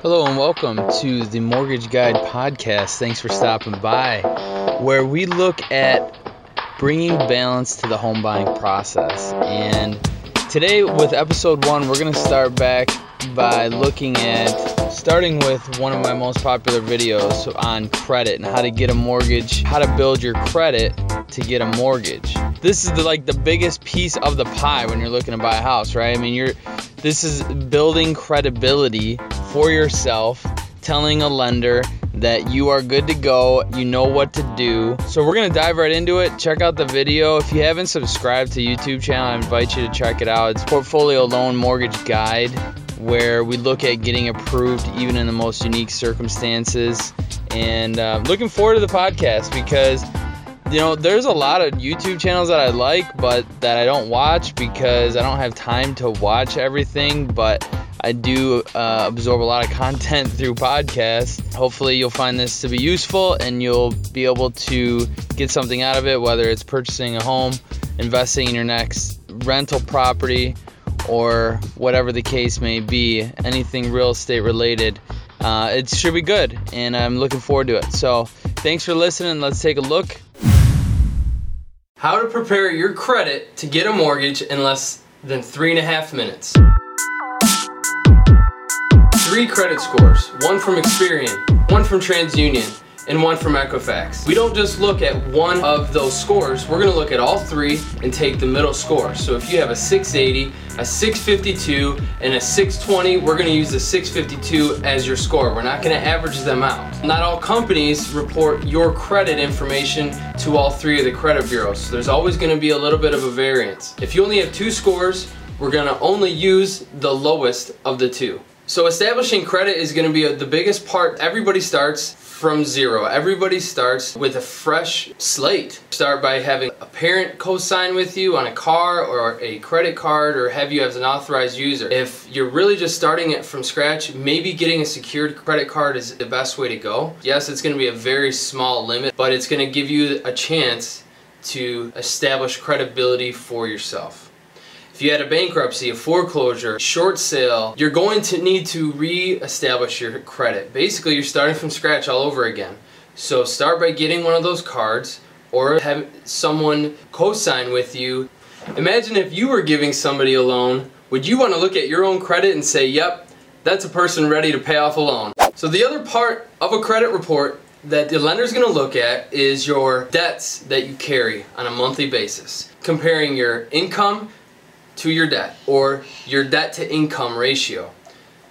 Hello and welcome to the Mortgage Guide podcast. Thanks for stopping by, where we look at bringing balance to the home buying process. And today, with episode one, we're going to start back by looking at starting with one of my most popular videos on credit and how to get a mortgage, how to build your credit to get a mortgage. This is the, like the biggest piece of the pie when you're looking to buy a house, right? I mean, you're this is building credibility for yourself, telling a lender that you are good to go, you know what to do. So we're gonna dive right into it. Check out the video. If you haven't subscribed to YouTube channel, I invite you to check it out. It's Portfolio Loan Mortgage Guide, where we look at getting approved even in the most unique circumstances. And uh, looking forward to the podcast because you know, there's a lot of YouTube channels that I like, but that I don't watch because I don't have time to watch everything. But I do uh, absorb a lot of content through podcasts. Hopefully, you'll find this to be useful and you'll be able to get something out of it, whether it's purchasing a home, investing in your next rental property, or whatever the case may be, anything real estate related. Uh, it should be good, and I'm looking forward to it. So, thanks for listening. Let's take a look how to prepare your credit to get a mortgage in less than three and a half minutes. Three credit scores, one from Experian, one from TransUnion, and one from Equifax. We don't just look at one of those scores, we're gonna look at all three and take the middle score. So if you have a 680, a 652, and a 620, we're gonna use the 652 as your score. We're not gonna average them out. Not all companies report your credit information to all three of the credit bureaus. So there's always gonna be a little bit of a variance. If you only have two scores, we're gonna only use the lowest of the two. So establishing credit is gonna be a, the biggest part. Everybody starts from zero. Everybody starts with a fresh slate. Start by having a parent co-sign with you on a car or a credit card or have you as an authorized user. If you're really just starting it from scratch, maybe getting a secured credit card is the best way to go. Yes, it's going to be a very small limit, but it's going to give you a chance to establish credibility for yourself. If you had a bankruptcy, a foreclosure, short sale, you're going to need to re-establish your credit. Basically, you're starting from scratch all over again. So start by getting one of those cards or have someone co-sign with you. Imagine if you were giving somebody a loan, would you want to look at your own credit and say, yep, that's a person ready to pay off a loan. So the other part of a credit report that the lender is going to look at is your debts that you carry on a monthly basis. Comparing your income to your debt or your debt to income ratio.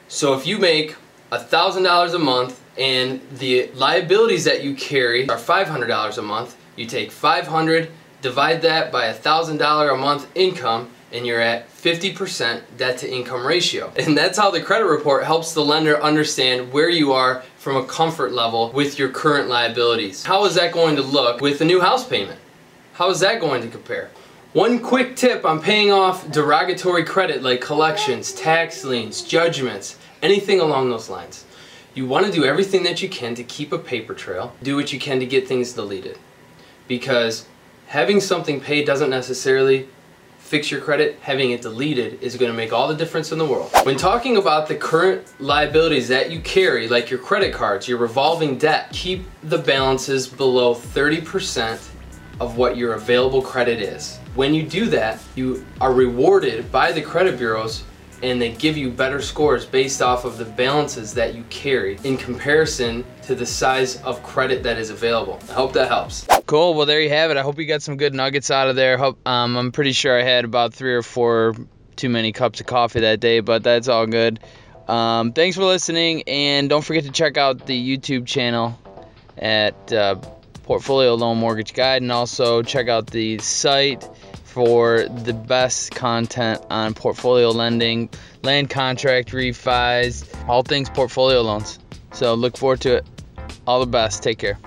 So if you make $1,000 a month and the liabilities that you carry are $500 a month, you take 500, divide that by $1,000 a month income, and you're at 50% debt to income ratio. And that's how the credit report helps the lender understand where you are from a comfort level with your current liabilities. How is that going to look with a new house payment? How is that going to compare? One quick tip on paying off derogatory credit like collections, tax liens, judgments, anything along those lines. You want to do everything that you can to keep a paper trail. Do what you can to get things deleted. Because having something paid doesn't necessarily fix your credit, having it deleted is going to make all the difference in the world. When talking about the current liabilities that you carry, like your credit cards, your revolving debt, keep the balances below 30% of what your available credit is. When you do that, you are rewarded by the credit bureaus and they give you better scores based off of the balances that you carry in comparison to the size of credit that is available. I hope that helps. Cool. Well, there you have it. I hope you got some good nuggets out of there. Hope, um, I'm pretty sure I had about three or four too many cups of coffee that day, but that's all good. Um, thanks for listening, and don't forget to check out the YouTube channel at uh, Portfolio Loan Mortgage Guide, and also check out the site for the best content on portfolio lending, land contract refis, all things portfolio loans. So look forward to it. All the best. Take care.